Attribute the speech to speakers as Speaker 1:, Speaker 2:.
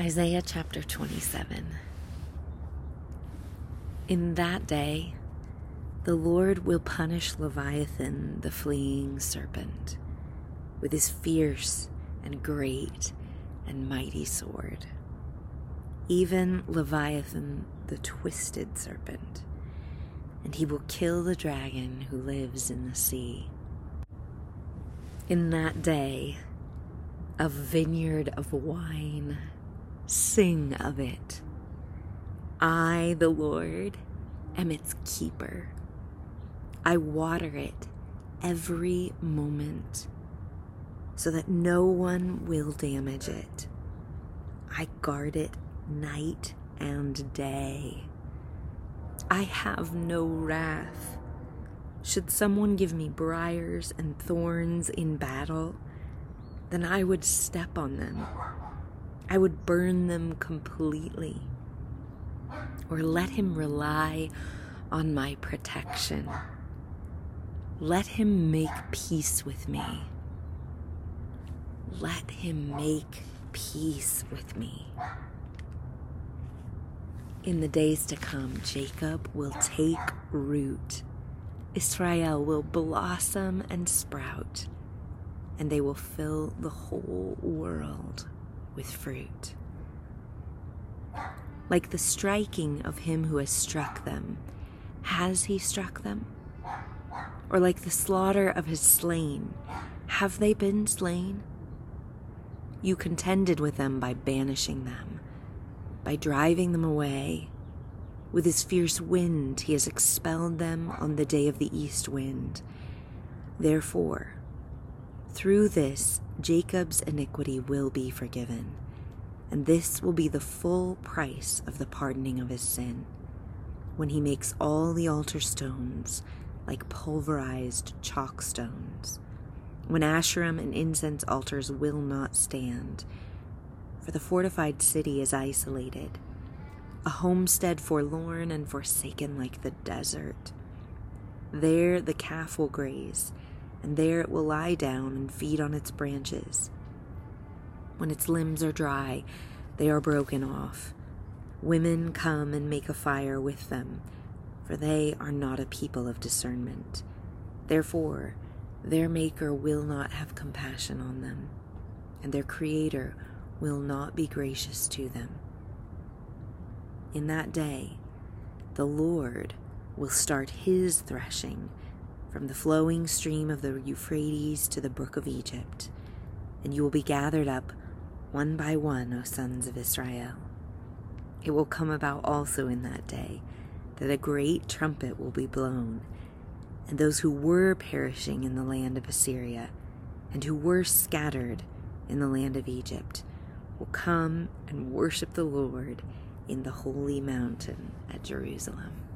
Speaker 1: Isaiah chapter 27. In that day, the Lord will punish Leviathan, the fleeing serpent, with his fierce and great and mighty sword. Even Leviathan, the twisted serpent, and he will kill the dragon who lives in the sea. In that day, a vineyard of wine Sing of it. I, the Lord, am its keeper. I water it every moment so that no one will damage it. I guard it night and day. I have no wrath. Should someone give me briars and thorns in battle, then I would step on them I would burn them completely. Or let him rely on my protection. Let him make peace with me. Let him make peace with me. In the days to come, Jacob will take root. Israel will blossom and sprout, and they will fill the whole world with fruit. Like the striking of him who has struck them, has he struck them? Or like the slaughter of his slain, have they been slain? You contended with them by banishing them, by driving them away. With his fierce wind, he has expelled them on the day of the east wind. Therefore, through this, Jacob's iniquity will be forgiven, and this will be the full price of the pardoning of his sin, when he makes all the altar stones like pulverized chalk stones, when Asherim and incense altars will not stand, for the fortified city is isolated, a homestead forlorn and forsaken like the desert. There the calf will graze and there it will lie down and feed on its branches. When its limbs are dry, they are broken off. Women come and make a fire with them, for they are not a people of discernment. Therefore, their Maker will not have compassion on them, and their Creator will not be gracious to them. In that day, the Lord will start his threshing from the flowing stream of the Euphrates to the brook of Egypt, and you will be gathered up one by one, O sons of Israel. It will come about also in that day that a great trumpet will be blown, and those who were perishing in the land of Assyria and who were scattered in the land of Egypt will come and worship the Lord in the holy mountain at Jerusalem.